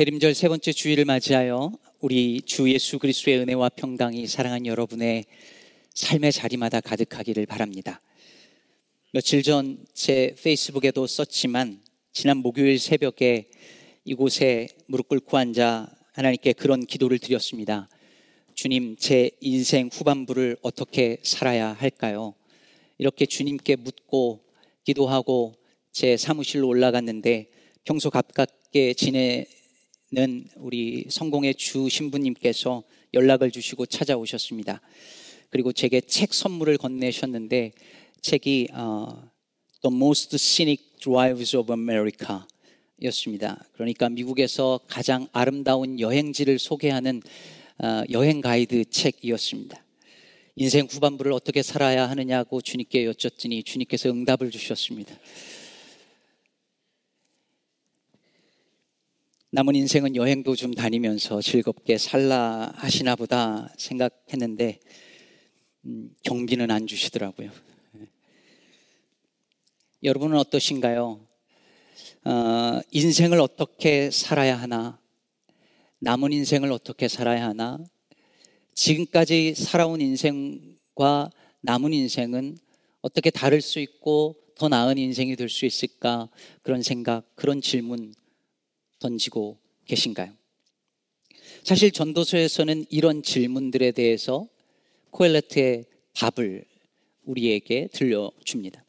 대림절 세 번째 주일을 맞이하여 우리 주 예수 그리스도의 은혜와 평강이 사랑한 여러분의 삶의 자리마다 가득하기를 바랍니다. 며칠 전 제 페이스북에도 썼지만 지난 목요일 새벽에 이곳에 무릎 꿇고 앉아 하나님께 그런 기도를 드렸습니다. 주님, 제 인생 후반부를 어떻게 살아야 할까요? 이렇게 주님께 묻고 기도하고 제 사무실로 올라갔는데 평소 가깝게 지내 는 우리 성공의 주 신부님께서 연락을 주시고 찾아오셨습니다. 그리고 제게 책 선물을 건네셨는데 책이 어, The Most Scenic Drives of America 였습니다. 그러니까 미국에서 가장 아름다운 여행지를 소개하는 어, 여행 가이드 책이었습니다. 인생 후반부를 어떻게 살아야 하느냐고 주님께 여쭙더니 주님께서 응답을 주셨습니다. 남은 인생은 여행도 좀 다니면서 즐겁게 살라 하시나 보다 생각했는데 음, 경비는 안 주시더라고요. 여러분은 어떠신가요? 어, 인생을 어떻게 살아야 하나? 남은 인생을 어떻게 살아야 하나? 지금까지 살아온 인생과 남은 인생은 어떻게 다를 수 있고 더 나은 인생이 될 수 있을까? 그런 생각, 그런 질문 던지고 계신가요? 사실 전도서에서는 이런 질문들에 대해서 코엘레트의 답을 우리에게 들려줍니다.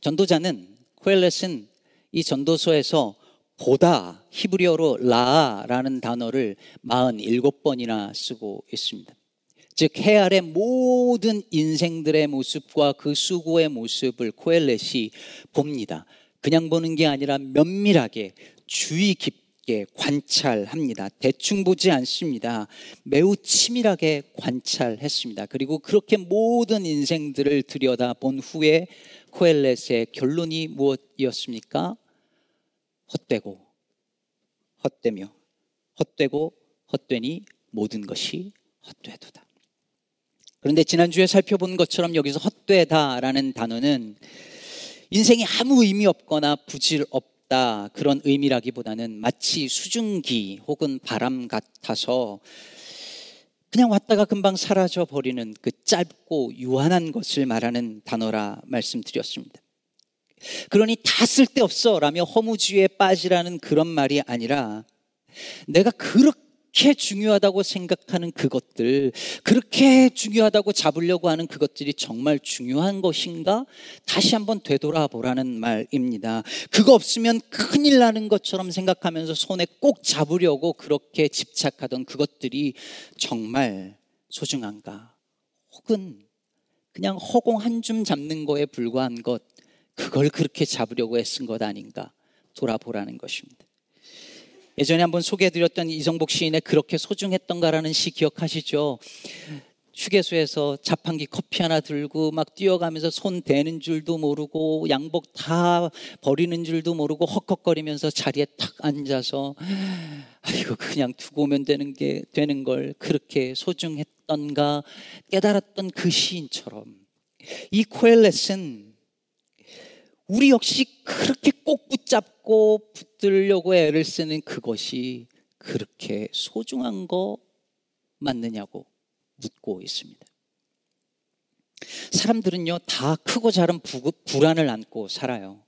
전도자는 코엘렛은 이 전도서에서 보다 히브리어로 라라는 단어를 47번이나 쓰고 있습니다. 즉, 해 아래 모든 인생들의 모습과 그 수고의 모습을 코엘렛이 봅니다. 그냥 보는 게 아니라 면밀하게 주의 깊게 관찰합니다. 대충 보지 않습니다. 매우 치밀하게 관찰했습니다. 그리고 그렇게 모든 인생들을 들여다 본 후에 코엘렛의 결론이 무엇이었습니까? 헛되고 헛되며 헛되고 헛되니 모든 것이 헛되도다. 그런데 지난주에 살펴본 것처럼 여기서 헛되다라는 단어는 인생이 아무 의미 없거나 부질 없 없다 그런 의미라기보다는 마치 수증기 혹은 바람 같아서 그냥 왔다가 금방 사라져 버리는 그 짧고 유한한 것을 말하는 단어라 말씀드렸습니다. 그러니 다 쓸데없어 라며 허무주의에 빠지라는 그런 말이 아니라 내가 그렇게 그렇게 중요하다고 생각하는 그것들, 그렇게 중요하다고 잡으려고 하는 그것들이 정말 중요한 것인가? 다시 한번 되돌아보라는 말입니다. 그거 없으면 큰일 나는 것처럼 생각하면서 손에 꼭 잡으려고 그렇게 집착하던 그것들이 정말 소중한가? 혹은 그냥 허공 한 줌 잡는 거에 불과한 것, 그걸 그렇게 잡으려고 애쓴 것 아닌가? 돌아보라는 것입니다. 예전에 한번 소개해드렸던 이성복 시인의 그렇게 소중했던가라는 시 기억하시죠? 휴게소에서 자판기 커피 하나 들고 막 뛰어가면서 손 대는 줄도 모르고 양복 다 버리는 줄도 모르고 헉헉거리면서 자리에 탁 앉아서 아이고 그냥 두고 오면 되는 게 되는 걸 그렇게 소중했던가 깨달았던 그 시인처럼 이 코엘렛은 우리 역시 그렇게 꼭 붙잡고 붙들려고 애를 쓰는 그것이 그렇게 소중한 거 맞느냐고 묻고 있습니다. 사람들은요, 다 크고 작은 불안을 안고 살아요.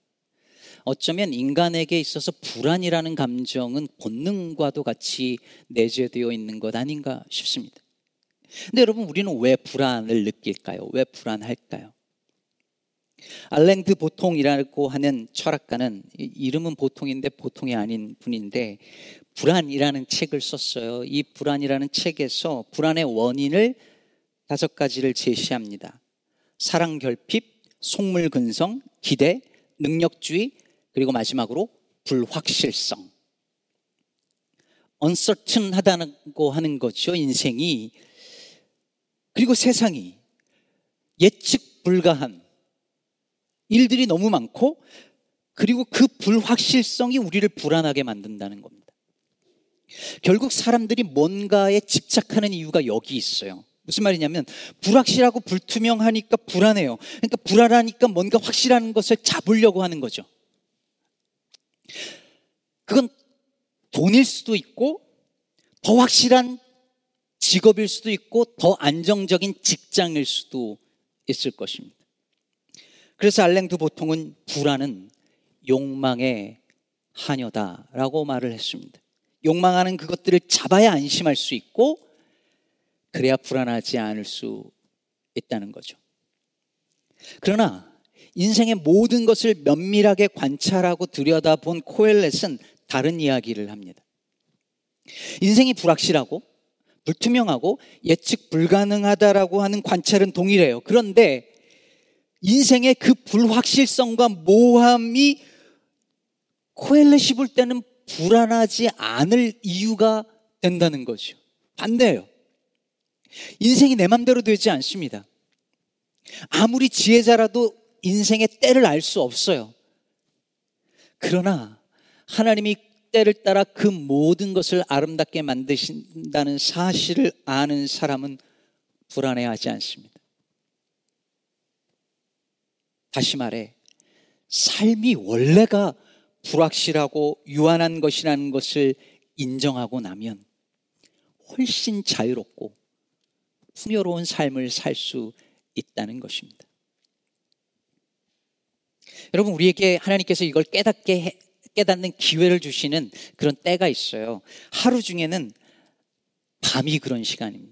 어쩌면 인간에게 있어서 불안이라는 감정은 본능과도 같이 내재되어 있는 것 아닌가 싶습니다. 근데 여러분, 우리는 왜 불안을 느낄까요? 왜 불안할까요? 알랭드 보통이라고 하는 철학가는 이름은 보통인데 보통이 아닌 분인데 불안이라는 책을 썼어요. 이 불안이라는 책에서 불안의 원인을 다섯 가지를 제시합니다. 사랑 결핍, 속물 근성, 기대, 능력주의, 그리고 마지막으로 불확실성. uncertain하다고 하는 거죠, 인생이. 그리고 세상이 예측 불가한 일들이 너무 많고 그리고 그 불확실성이 우리를 불안하게 만든다는 겁니다. 결국 사람들이 뭔가에 집착하는 이유가 여기 있어요. 무슨 말이냐면 불확실하고 불투명하니까 불안해요. 그러니까 불안하니까 뭔가 확실한 것을 잡으려고 하는 거죠. 그건 돈일 수도 있고 더 확실한 직업일 수도 있고 더 안정적인 직장일 수도 있을 것입니다. 그래서 알랭드 보통은 불안은 욕망의 하녀다라고 말을 했습니다. 욕망하는 그것들을 잡아야 안심할 수 있고 그래야 불안하지 않을 수 있다는 거죠. 그러나 인생의 모든 것을 면밀하게 관찰하고 들여다본 코엘렛은 다른 이야기를 합니다. 인생이 불확실하고 불투명하고 예측 불가능하다라고 하는 관찰은 동일해요. 그런데 인생의 그 불확실성과 모함이 코엘렛이 볼 때는 불안하지 않을 이유가 된다는 거죠. 반대예요. 인생이 내 맘대로 되지 않습니다. 아무리 지혜자라도 인생의 때를 알 수 없어요. 그러나 하나님이 때를 따라 그 모든 것을 아름답게 만드신다는 사실을 아는 사람은 불안해하지 않습니다. 다시 말해, 삶이 원래가 불확실하고 유한한 것이라는 것을 인정하고 나면 훨씬 자유롭고 풍요로운 삶을 살 수 있다는 것입니다. 여러분, 우리에게 하나님께서 이걸 깨닫게 깨닫는 기회를 주시는 그런 때가 있어요. 하루 중에는 밤이 그런 시간입니다.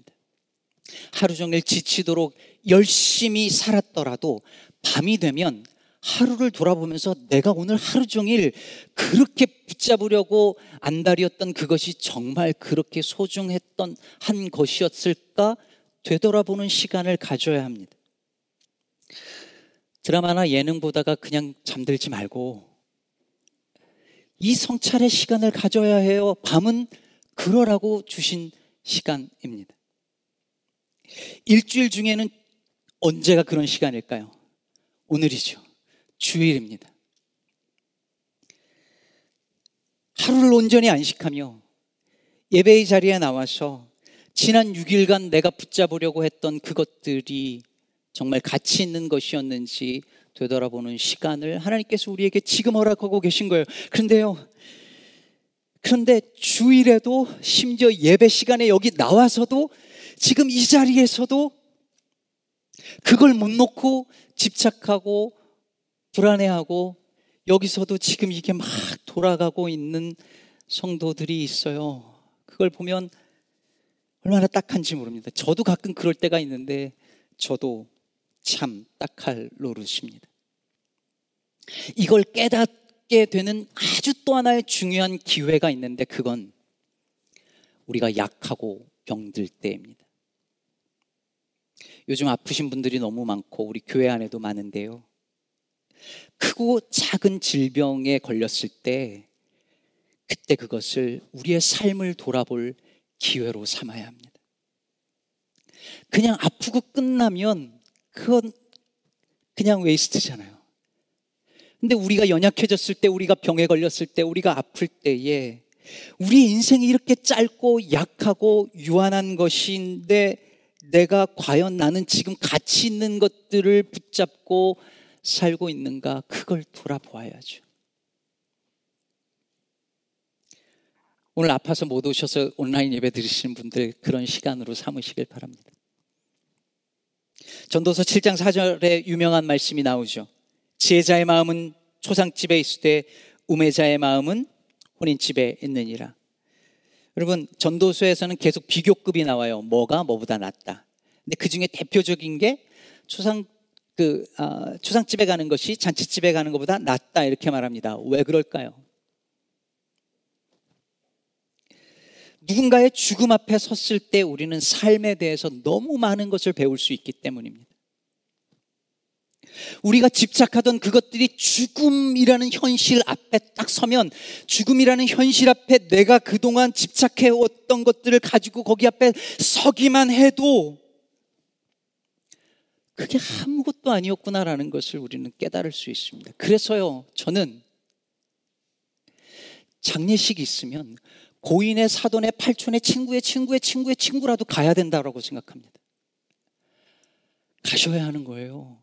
하루 종일 지치도록 열심히 살았더라도 밤이 되면 하루를 돌아보면서 내가 오늘 하루 종일 그렇게 붙잡으려고 안달이었던 그것이 정말 그렇게 소중했던 한 것이었을까 되돌아보는 시간을 가져야 합니다. 드라마나 예능 보다가 그냥 잠들지 말고 이 성찰의 시간을 가져야 해요. 밤은 그러라고 주신 시간입니다. 일주일 중에는 언제가 그런 시간일까요? 오늘이죠. 주일입니다. 하루를 온전히 안식하며 예배의 자리에 나와서 지난 6일간 내가 붙잡으려고 했던 그것들이 정말 가치 있는 것이었는지 되돌아보는 시간을 하나님께서 우리에게 지금 허락하고 계신 거예요. 그런데요. 그런데 주일에도 심지어 예배 시간에 여기 나와서도 지금 이 자리에서도 그걸 못 놓고 집착하고 불안해하고 여기서도 지금 이게 막 돌아가고 있는 성도들이 있어요. 그걸 보면 얼마나 딱한지 모릅니다. 저도 가끔 그럴 때가 있는데 저도 참 딱할 노릇입니다. 이걸 깨닫게 되는 아주 또 하나의 중요한 기회가 있는데 그건 우리가 약하고 병들 때입니다. 요즘 아프신 분들이 너무 많고 우리 교회 안에도 많은데요. 크고 작은 질병에 걸렸을 때 그때 그것을 우리의 삶을 돌아볼 기회로 삼아야 합니다. 그냥 아프고 끝나면 그건 그냥 waste잖아요. 근데 우리가 연약해졌을 때, 우리가 병에 걸렸을 때, 우리가 아플 때에 우리 인생이 이렇게 짧고 약하고 유한한 것인데 내가 과연 나는 지금 가치 있는 것들을 붙잡고 살고 있는가? 그걸 돌아보아야죠. 오늘 아파서 못 오셔서 온라인 예배 들으시는 분들 그런 시간으로 삼으시길 바랍니다. 전도서 7장 4절에 유명한 말씀이 나오죠. 지혜자의 마음은 초상집에 있을 때 우매자의 마음은 혼인집에 있느니라. 여러분 전도서에서는 계속 비교급이 나와요. 뭐가 뭐보다 낫다. 근데 그 중에 대표적인 게 초상 그 어, 초상집에 가는 것이 잔치집에 가는 것보다 낫다 이렇게 말합니다. 왜 그럴까요? 누군가의 죽음 앞에 섰을 때 우리는 삶에 대해서 너무 많은 것을 배울 수 있기 때문입니다. 우리가 집착하던 그것들이 죽음이라는 현실 앞에 딱 서면 죽음이라는 현실 앞에 내가 그동안 집착해왔던 것들을 가지고 거기 앞에 서기만 해도 그게 아무것도 아니었구나라는 것을 우리는 깨달을 수 있습니다. 그래서요, 저는 장례식이 있으면 고인의 사돈의 팔촌의 친구의 친구의 친구의 친구라도 가야 된다고 생각합니다. 가셔야 하는 거예요.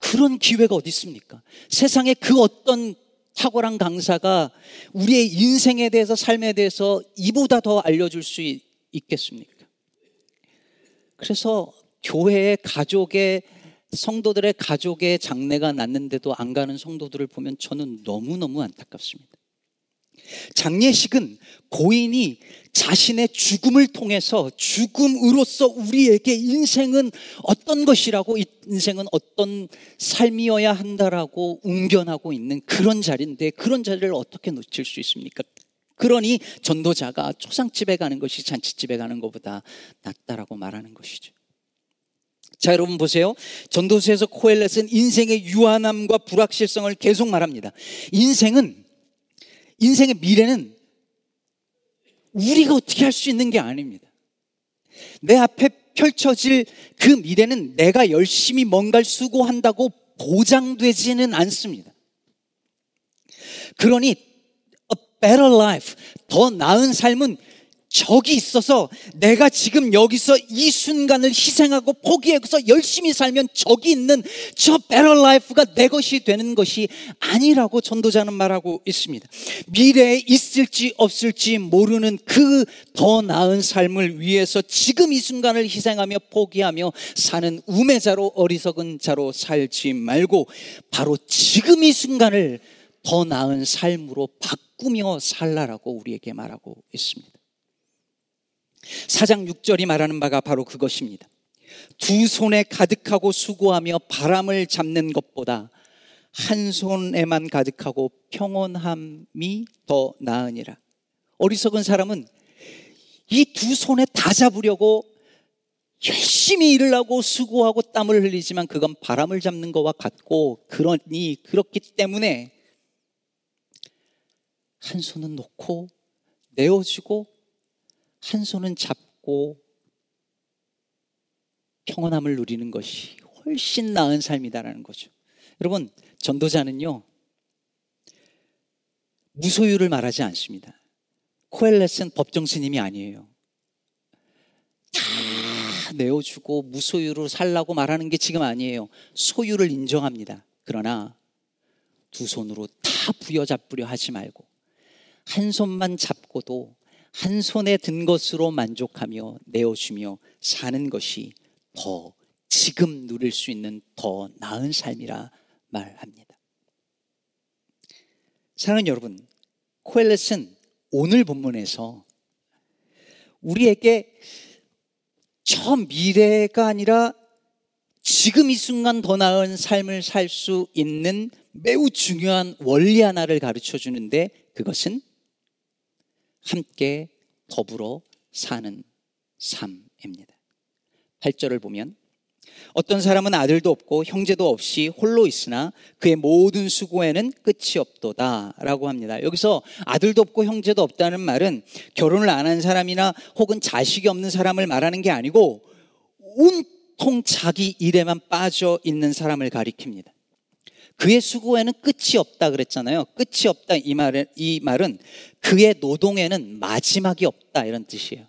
그런 기회가 어디 있습니까? 세상에 그 어떤 탁월한 강사가 우리의 인생에 대해서 삶에 대해서 이보다 더 알려줄 수 있겠습니까? 그래서 교회의 가족의 성도들의 가족의 장례가 났는데도 안 가는 성도들을 보면 저는 너무너무 안타깝습니다. 장례식은 고인이 자신의 죽음을 통해서 죽음으로써 우리에게 인생은 어떤 것이라고 인생은 어떤 삶이어야 한다라고 웅변하고 있는 그런 자리인데 그런 자리를 어떻게 놓칠 수 있습니까? 그러니 전도자가 초상집에 가는 것이 잔치집에 가는 것보다 낫다라고 말하는 것이죠. 자, 여러분 보세요. 전도서에서 코엘렛은 인생의 유한함과 불확실성을 계속 말합니다. 인생은 인생의 미래는 우리가 어떻게 할 수 있는 게 아닙니다. 내 앞에 펼쳐질 그 미래는 내가 열심히 뭔가를 수고한다고 보장되지는 않습니다. 그러니 a better life, 더 나은 삶은 적이 있어서 내가 지금 여기서 이 순간을 희생하고 포기해서 열심히 살면 적이 있는 저 better life가 내 것이 되는 것이 아니라고 전도자는 말하고 있습니다. 미래에 있을지 없을지 모르는 그 더 나은 삶을 위해서 지금 이 순간을 희생하며 포기하며 사는 우매자로 어리석은 자로 살지 말고 바로 지금 이 순간을 더 나은 삶으로 바꾸며 살라라고 우리에게 말하고 있습니다. 사장 6절이 말하는 바가 바로 그것입니다. 두 손에 가득하고 수고하며 바람을 잡는 것보다 한 손에만 가득하고 평온함이 더 나으니라. 어리석은 사람은 이 두 손에 다 잡으려고 열심히 일을 하고 수고하고 땀을 흘리지만 그건 바람을 잡는 것과 같고 그러니 그렇기 때문에 한 손은 놓고 내어주고 한 손은 잡고 평온함을 누리는 것이 훨씬 나은 삶이다라는 거죠. 여러분, 전도자는요, 무소유를 말하지 않습니다. 코엘렛은 법정 스님이 아니에요. 다 내어주고 무소유로 살라고 말하는 게 지금 아니에요. 소유를 인정합니다. 그러나 두 손으로 다 부여잡으려 하지 말고 한 손만 잡고도 한 손에 든 것으로 만족하며 내어주며 사는 것이 더 지금 누릴 수 있는 더 나은 삶이라 말합니다. 사랑하는 여러분, 코엘렛은 오늘 본문에서 우리에게 저 미래가 아니라 지금 이 순간 더 나은 삶을 살 수 있는 매우 중요한 원리 하나를 가르쳐 주는데 그것은 함께 더불어 사는 삶입니다. 8절을 보면 어떤 사람은 아들도 없고 형제도 없이 홀로 있으나 그의 모든 수고에는 끝이 없도다 라고 합니다. 여기서 아들도 없고 형제도 없다는 말은 결혼을 안 한 사람이나 혹은 자식이 없는 사람을 말하는 게 아니고 온통 자기 일에만 빠져 있는 사람을 가리킵니다. 그의 수고에는 끝이 없다 그랬잖아요. 끝이 없다 이 말은 이 말은 그의 노동에는 마지막이 없다 이런 뜻이에요.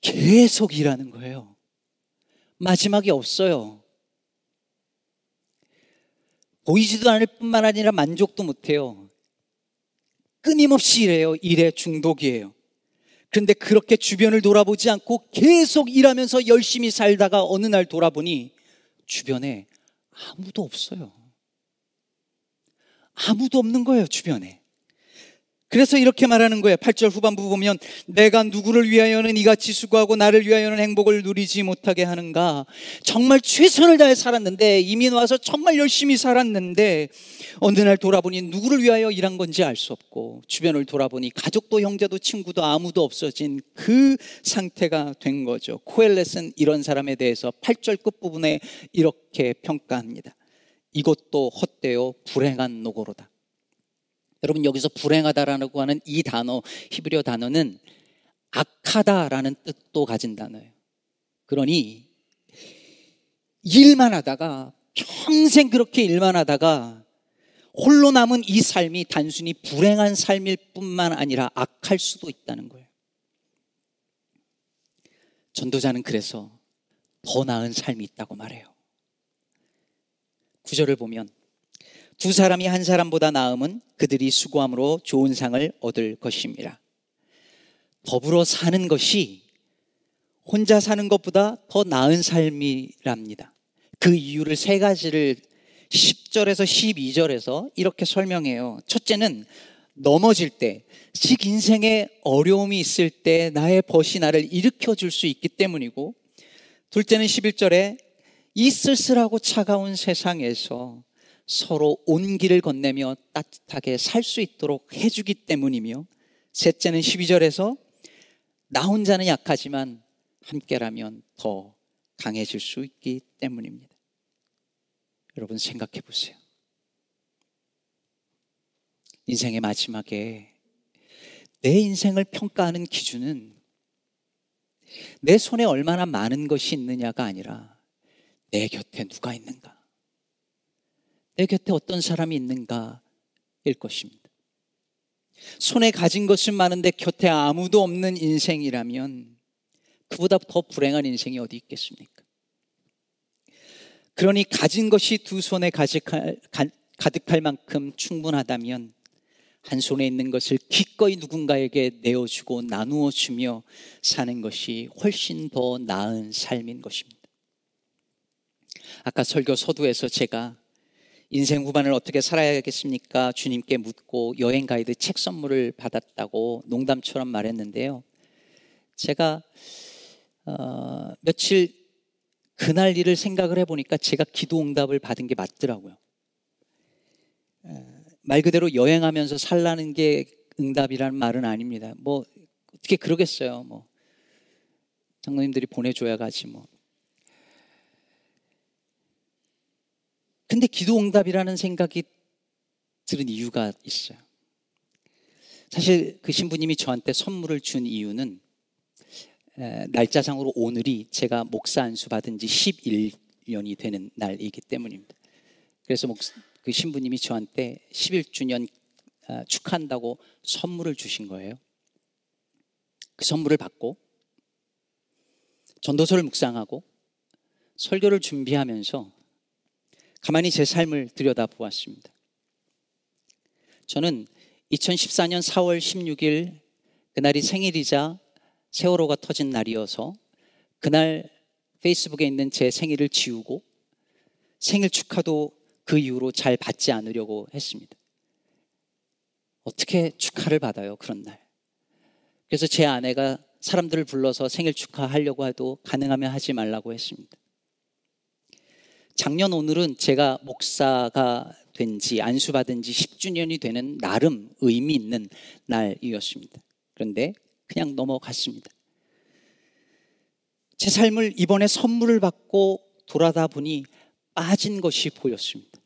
계속 일하는 거예요. 마지막이 없어요. 보이지도 않을 뿐만 아니라 만족도 못해요. 끊임없이 일해요. 일에 중독이에요. 그런데 그렇게 주변을 돌아보지 않고 계속 일하면서 열심히 살다가 어느 날 돌아보니 주변에 아무도 없어요. 아무도 없는 거예요, 주변에. 그래서 이렇게 말하는 거예요. 8절 후반부 보면 내가 누구를 위하여는 이같이 수고하고 나를 위하여는 행복을 누리지 못하게 하는가. 정말 최선을 다해 살았는데 이민 와서 정말 열심히 살았는데 어느 날 돌아보니 누구를 위하여 일한 건지 알 수 없고 주변을 돌아보니 가족도 형제도 친구도 아무도 없어진 그 상태가 된 거죠. 코엘렛은 이런 사람에 대해서 8절 끝부분에 이렇게 평가합니다. 이것도 헛되어 불행한 노고로다. 여러분 여기서 불행하다라고 하는 이 단어 히브리어 단어는 악하다라는 뜻도 가진 단어예요. 그러니 일만 하다가 평생 그렇게 일만 하다가 홀로 남은 이 삶이 단순히 불행한 삶일 뿐만 아니라 악할 수도 있다는 거예요. 전도자는 그래서 더 나은 삶이 있다고 말해요. 구절을 보면 두 사람이 한 사람보다 나음은 그들이 수고함으로 좋은 상을 얻을 것입니다. 더불어 사는 것이 혼자 사는 것보다 더 나은 삶이랍니다. 그 이유를 세 가지를 10절에서 12절에서 이렇게 설명해요. 첫째는 넘어질 때, 즉 인생에 어려움이 있을 때 나의 벗이 나를 일으켜 줄 수 있기 때문이고, 둘째는 11절에 이 쓸쓸하고 차가운 세상에서 서로 온기를 건네며 따뜻하게 살 수 있도록 해주기 때문이며 셋째는 12절에서 나 혼자는 약하지만 함께라면 더 강해질 수 있기 때문입니다. 여러분 생각해 보세요. 인생의 마지막에 내 인생을 평가하는 기준은 내 손에 얼마나 많은 것이 있느냐가 아니라 내 곁에 누가 있는가. 내 곁에 어떤 사람이 있는가일 것입니다. 손에 가진 것은 많은데 곁에 아무도 없는 인생이라면 그보다 더 불행한 인생이 어디 있겠습니까? 그러니 가진 것이 두 손에 가득할, 가득할 만큼 충분하다면 한 손에 있는 것을 기꺼이 누군가에게 내어주고 나누어 주며 사는 것이 훨씬 더 나은 삶인 것입니다. 아까 설교 서두에서 제가 인생 후반을 어떻게 살아야겠습니까? 주님께 묻고 여행 가이드 책 선물을 받았다고 농담처럼 말했는데요. 제가 어, 며칠 그날 일을 생각을 해보니까 제가 기도 응답을 받은 게 맞더라고요. 말 그대로 여행하면서 살라는 게 응답이라는 말은 아닙니다. 뭐 어떻게 그러겠어요. 뭐 장로님들이 보내줘야 가지 뭐. 근데 기도 응답이라는 생각이 들은 이유가 있어요. 사실 그 신부님이 저한테 선물을 준 이유는 날짜상으로 오늘이 제가 목사 안수 받은 지 11년이 되는 날이기 때문입니다. 그래서 그 신부님이 저한테 11주년 아, 축하한다고 선물을 주신 거예요. 그 선물을 받고 전도서를 묵상하고 설교를 준비하면서 가만히 제 삶을 들여다보았습니다. 저는 2014년 4월 16일 그날이 생일이자 세월호가 터진 날이어서 그날 페이스북에 있는 제 생일을 지우고 생일 축하도 그 이후로 잘 받지 않으려고 했습니다. 어떻게 축하를 받아요, 그런 날. 그래서 제 아내가 사람들을 불러서 생일 축하하려고 해도 가능하면 하지 말라고 했습니다. 작년 오늘은 제가 목사가 된 지, 안수받은 지 10주년이 되는 나름 의미 있는 날이었습니다. 그런데 그냥 넘어갔습니다. 제 삶을 이번에 선물을 받고 돌아다 보니 빠진 것이 보였습니다.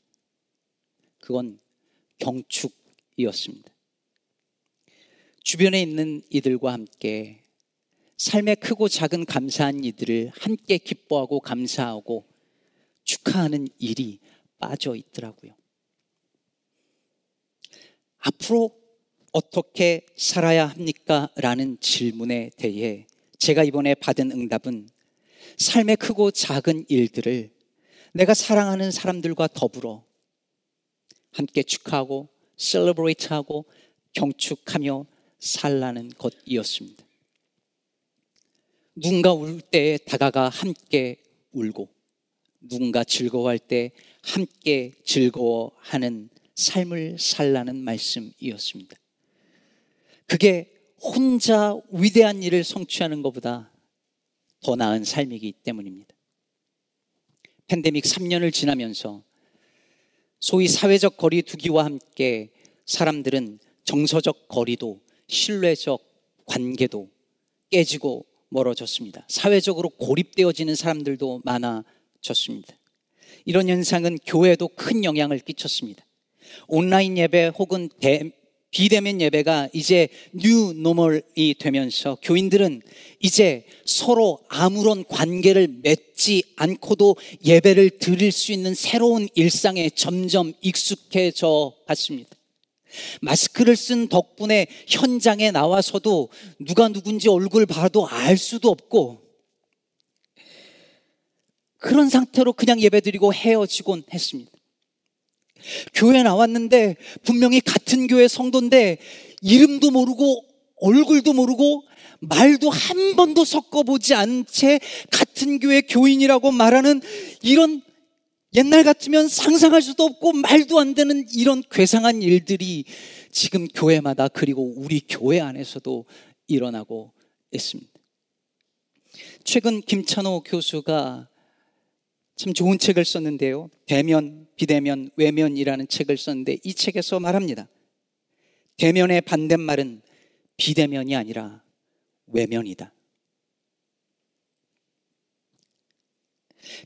그건 경축이었습니다. 주변에 있는 이들과 함께 삶의 크고 작은 감사한 이들을 함께 기뻐하고 감사하고 축하하는 일이 빠져 있더라고요. 앞으로 어떻게 살아야 합니까? 라는 질문에 대해 제가 이번에 받은 응답은 삶의 크고 작은 일들을 내가 사랑하는 사람들과 더불어 함께 축하하고 셀러브레이트하고 경축하며 살라는 것이었습니다. 누군가 울때 다가가 함께 울고 누군가 즐거워할 때 함께 즐거워하는 삶을 살라는 말씀이었습니다. 그게 혼자 위대한 일을 성취하는 것보다 더 나은 삶이기 때문입니다. 팬데믹 3년을 지나면서 소위 사회적 거리 두기와 함께 사람들은 정서적 거리도 신뢰적 관계도 깨지고 멀어졌습니다. 사회적으로 고립되어지는 사람들도 많아 졌습니다. 이런 현상은 교회에도 큰 영향을 끼쳤습니다. 온라인 예배 혹은 대, 비대면 예배가 이제 new normal이 되면서 교인들은 이제 서로 아무런 관계를 맺지 않고도 예배를 드릴 수 있는 새로운 일상에 점점 익숙해져 갔습니다. 마스크를 쓴 덕분에 현장에 나와서도 누가 누군지 얼굴 봐도 알 수도 없고 그런 상태로 그냥 예배드리고 헤어지곤 했습니다. 교회 나왔는데 분명히 같은 교회 성도인데 이름도 모르고 얼굴도 모르고 말도 한 번도 섞어보지 않은 채 같은 교회 교인이라고 말하는 이런 옛날 같으면 상상할 수도 없고 말도 안 되는 이런 괴상한 일들이 지금 교회마다 그리고 우리 교회 안에서도 일어나고 있습니다. 최근 김찬호 교수가 참 좋은 책을 썼는데요. 대면, 비대면, 외면이라는 책을 썼는데 이 책에서 말합니다. 대면의 반대말은 비대면이 아니라 외면이다.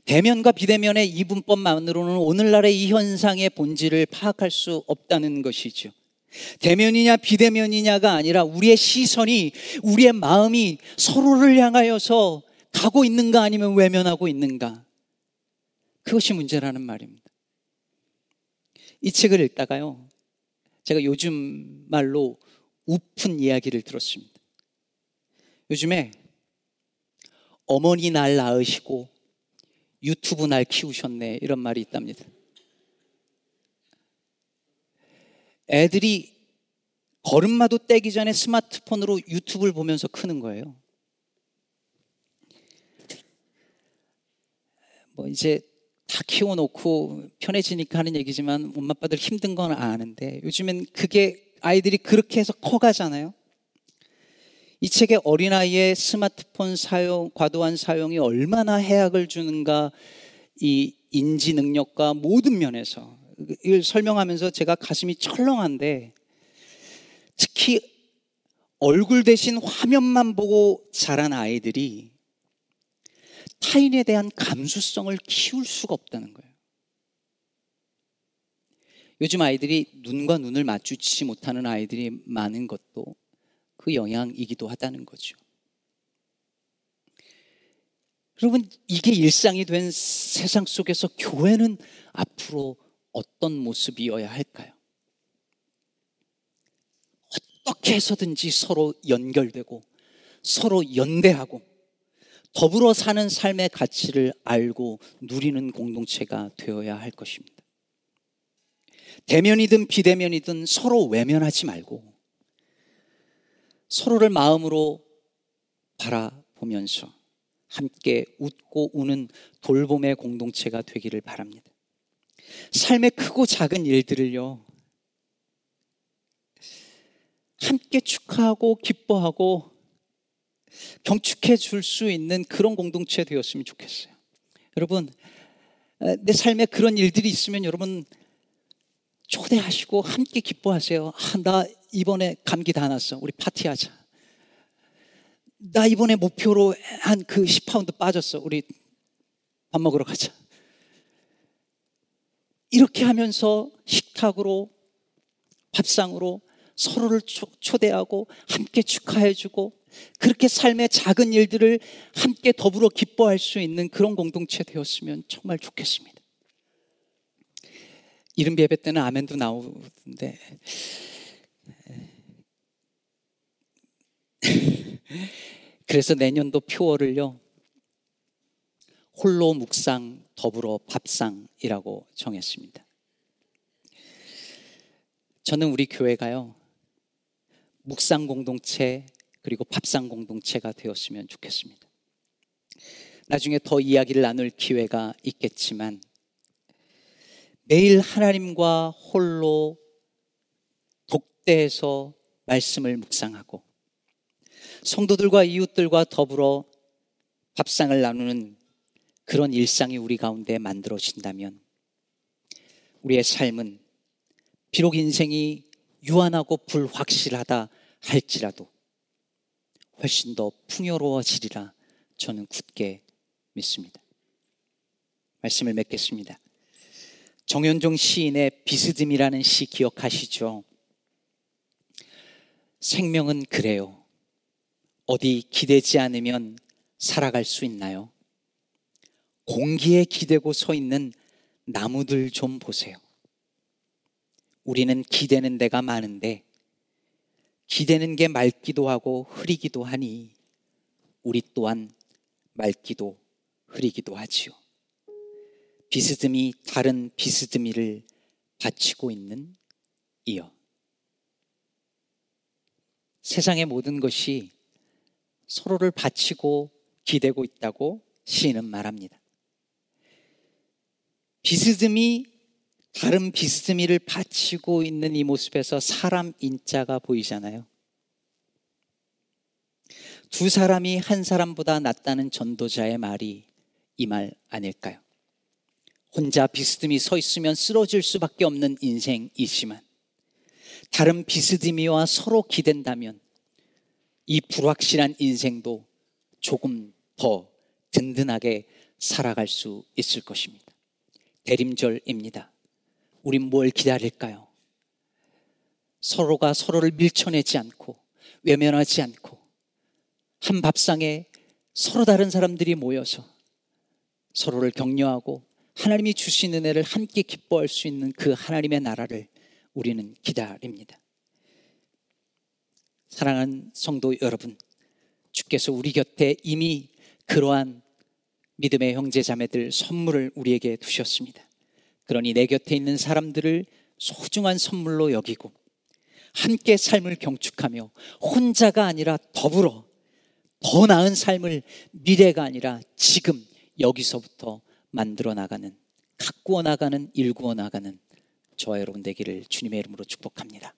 대면과 비대면의 이분법만으로는 오늘날의 이 현상의 본질을 파악할 수 없다는 것이죠. 대면이냐 비대면이냐가 아니라 우리의 시선이 우리의 마음이 서로를 향하여서 가고 있는가 아니면 외면하고 있는가 그것이 문제라는 말입니다. 이 책을 읽다가요 제가 요즘 말로 우픈 이야기를 들었습니다. 요즘에 어머니 날 낳으시고 유튜브 날 키우셨네 이런 말이 있답니다. 애들이 걸음마도 떼기 전에 스마트폰으로 유튜브를 보면서 크는 거예요. 뭐 이제 다 키워놓고 편해지니까 하는 얘기지만 엄마 아빠들 힘든 건 아는데 요즘엔 그게 아이들이 그렇게 해서 커가잖아요. 이 책의 어린아이의 스마트폰 사용, 과도한 사용이 얼마나 해악을 주는가 이 인지 능력과 모든 면에서 이걸 설명하면서 제가 가슴이 철렁한데 특히 얼굴 대신 화면만 보고 자란 아이들이 타인에 대한 감수성을 키울 수가 없다는 거예요. 요즘 아이들이 눈과 눈을 마주치지 못하는 아이들이 많은 것도 그 영향이기도 하다는 거죠. 여러분, 이게 일상이 된 세상 속에서 교회는 앞으로 어떤 모습이어야 할까요? 어떻게 해서든지 서로 연결되고 서로 연대하고 더불어 사는 삶의 가치를 알고 누리는 공동체가 되어야 할 것입니다. 대면이든 비대면이든 서로 외면하지 말고 서로를 마음으로 바라보면서 함께 웃고 우는 돌봄의 공동체가 되기를 바랍니다. 삶의 크고 작은 일들을요, 함께 축하하고 기뻐하고 경축해 줄 수 있는 그런 공동체 되었으면 좋겠어요. 여러분, 내 삶에 그런 일들이 있으면 여러분 초대하시고 함께 기뻐하세요. 아, 나 이번에 감기 다 났어. 우리 파티하자. 나 이번에 목표로 한 그 10파운드 빠졌어. 우리 밥 먹으러 가자. 이렇게 하면서 식탁으로 밥상으로 서로를 초대하고 함께 축하해주고 그렇게 삶의 작은 일들을 함께 더불어 기뻐할 수 있는 그런 공동체 되었으면 정말 좋겠습니다. 이른 예배 때는 아멘도 나오는데 그래서 내년도 표어를요 홀로 묵상 더불어 밥상이라고 정했습니다. 저는 우리 교회가요 묵상 공동체 그리고 밥상 공동체가 되었으면 좋겠습니다. 나중에 더 이야기를 나눌 기회가 있겠지만 매일 하나님과 홀로 독대해서 말씀을 묵상하고 성도들과 이웃들과 더불어 밥상을 나누는 그런 일상이 우리 가운데 만들어진다면 우리의 삶은 비록 인생이 유한하고 불확실하다 할지라도 훨씬 더 풍요로워지리라 저는 굳게 믿습니다. 말씀을 맺겠습니다. 정현종 시인의 비스듬이라는 시 기억하시죠? 생명은 그래요. 어디 기대지 않으면 살아갈 수 있나요? 공기에 기대고 서 있는 나무들 좀 보세요. 우리는 기대는 데가 많은데 기대는 게 맑기도 하고 흐리기도 하니 우리 또한 맑기도 흐리기도 하지요. 비스듬히 다른 비스듬히를 바치고 있는 이여. 세상의 모든 것이 서로를 바치고 기대고 있다고 시인은 말합니다. 비스듬히 다른 비스듬히를 바치고 있는 이 모습에서 사람 인자가 보이잖아요. 두 사람이 한 사람보다 낫다는 전도자의 말이 이 말 아닐까요? 혼자 비스듬히 서 있으면 쓰러질 수밖에 없는 인생이지만 다른 비스듬히와 서로 기댄다면 이 불확실한 인생도 조금 더 든든하게 살아갈 수 있을 것입니다. 대림절입니다. 우린 뭘 기다릴까요? 서로가 서로를 밀쳐내지 않고 외면하지 않고 한 밥상에 서로 다른 사람들이 모여서 서로를 격려하고 하나님이 주신 은혜를 함께 기뻐할 수 있는 그 하나님의 나라를 우리는 기다립니다. 사랑하는 성도 여러분, 주께서 우리 곁에 이미 그러한 믿음의 형제 자매들 선물을 우리에게 두셨습니다. 그러니 내 곁에 있는 사람들을 소중한 선물로 여기고 함께 삶을 경축하며 혼자가 아니라 더불어 더 나은 삶을 미래가 아니라 지금 여기서부터 만들어 나가는 가꾸어 나가는 일구어 나가는 저와 여러분 되기를 주님의 이름으로 축복합니다.